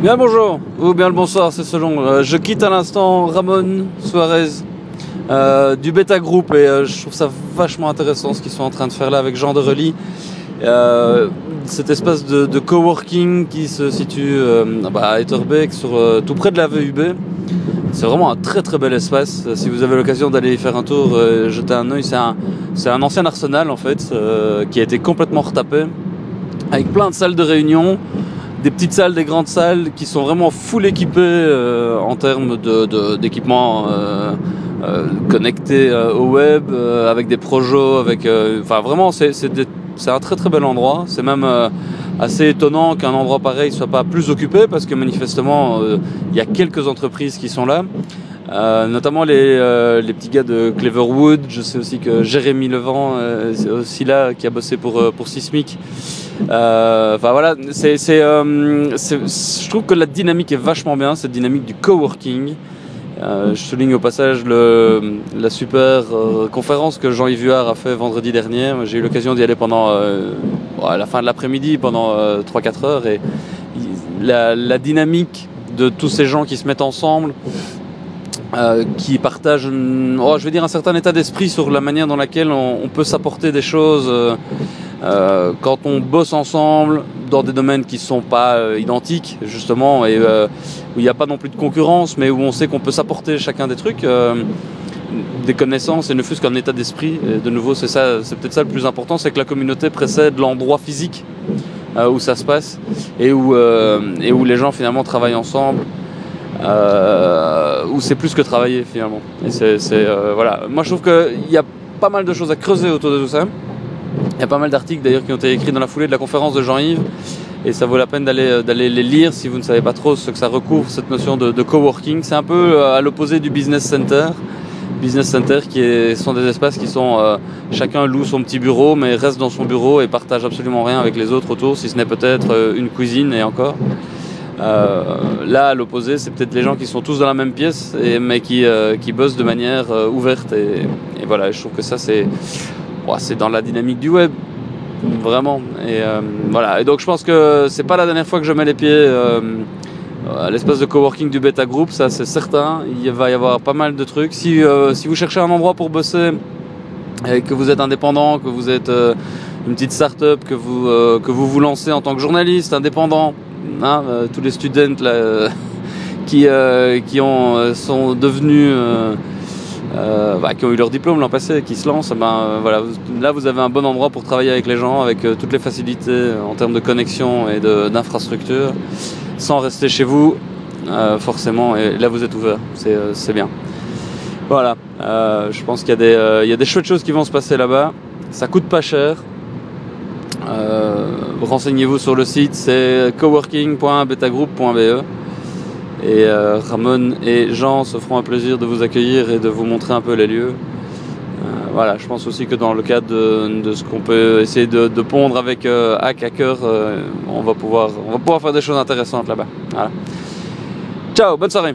Bien le bonjour ou bien le bonsoir, c'est selon. Euh, je quitte à l'instant Ramon Suarez euh, du Beta Group et euh, je trouve ça vachement intéressant ce qu'ils sont en train de faire là avec Jean de Relis. cet espace de, de, coworking qui se situe bah, à Etterbeek, sur, tout près de la VUB. C'est vraiment un très très bel espace. Si vous avez l'occasion d'aller y faire un tour, jeter un oeil, c'est un, un, ancien arsenal en fait qui a été complètement retapé avec plein de salles de réunion des petites salles, des grandes salles qui sont vraiment full équipées euh, en termes d'équipements euh, euh, connectés au web, avec des projets, avec, enfin vraiment c'est un très très bel endroit. C'est même assez étonnant qu'un endroit pareil soit pas plus occupé parce que manifestement il y a quelques entreprises qui sont là. Euh, notamment les, euh, les, petits gars de Cleverwood. Je sais aussi que Jérémy Levent euh, est aussi là, qui a bossé pour, pour Sismic. Enfin voilà, c'est, c'est, je trouve que la dynamique est vachement bien, cette dynamique du coworking. je souligne au passage le, la super conférence que Jean-Yves Vuard a fait vendredi dernier. J'ai eu l'occasion d'y aller pendant à la fin de l'après-midi, pendant 3-4 heures. Et la, la dynamique de tous ces gens qui se mettent ensemble, euh, qui partagent, oh, je vais dire, un certain état d'esprit sur la manière dans laquelle on, peut s'apporter des choses euh, euh, quand on bosse ensemble dans des domaines qui ne sont pas identiques, justement, et où il n'y a pas non plus de concurrence, mais où on sait qu'on peut s'apporter chacun des trucs, des connaissances, et ne fût-ce qu'un état d'esprit. de nouveau, c'est ça, c'est peut-être ça le plus important, c'est que la communauté précède l'endroit physique où ça se passe, et où, et où les gens finalement travaillent ensemble. Euh, où c'est plus que travailler finalement. Et c'est, euh, voilà. Moi je trouve qu'il y a pas mal de choses à creuser autour de tout ça. Il y a pas mal d'articles d'ailleurs qui ont été écrits dans la foulée de la conférence de Jean-Yves et ça vaut la peine d'aller, euh, d'aller les lire si vous ne savez pas trop ce que ça recouvre, cette notion de, coworking. C'est un peu à l'opposé du business center. Business center qui sont des espaces qui sont chacun loue son petit bureau mais reste dans son bureau et partage absolument rien avec les autres autour si ce n'est peut-être une cuisine et encore. Euh, là, à l'opposé, c'est peut-être les gens qui sont tous dans la même pièce, et, mais qui, euh, qui bossent de manière euh, ouverte. Et, voilà, je trouve que ça, c'est c'est dans la dynamique du web, vraiment. Et voilà. Et donc, je pense que c'est pas la dernière fois que je mets les pieds à l'espace de coworking du Beta Group, ça c'est certain. Il va y avoir pas mal de trucs. Si, si vous cherchez un endroit pour bosser, et que vous êtes indépendant, que vous êtes une petite start-up, que vous, que vous vous lancez en tant que journaliste indépendant, Hein, euh, tous les students euh, qui, euh, qui ont, sont devenus, bah, qui ont eu leur diplôme l'an passé, qui se lancent, ben, voilà, là vous avez un bon endroit pour travailler avec les gens, avec toutes les facilités en termes de connexion et d'infrastructure, sans rester chez vous, forcément, et là vous êtes ouvert, c'est bien. Voilà, je pense qu'il y, y, a des chouettes choses qui vont se passer là-bas. Ça coûte pas cher. Euh, renseignez-vous sur le site, c'est coworking.betagroup.be. Et euh, Ramon et Jean se feront un plaisir de vous accueillir et de vous montrer un peu les lieux. Euh, voilà, je pense aussi que dans le cadre de, ce qu'on peut essayer de, pondre avec Hack Hacker, on, va pouvoir, on va pouvoir faire des choses intéressantes là-bas. Ciao, bonne soirée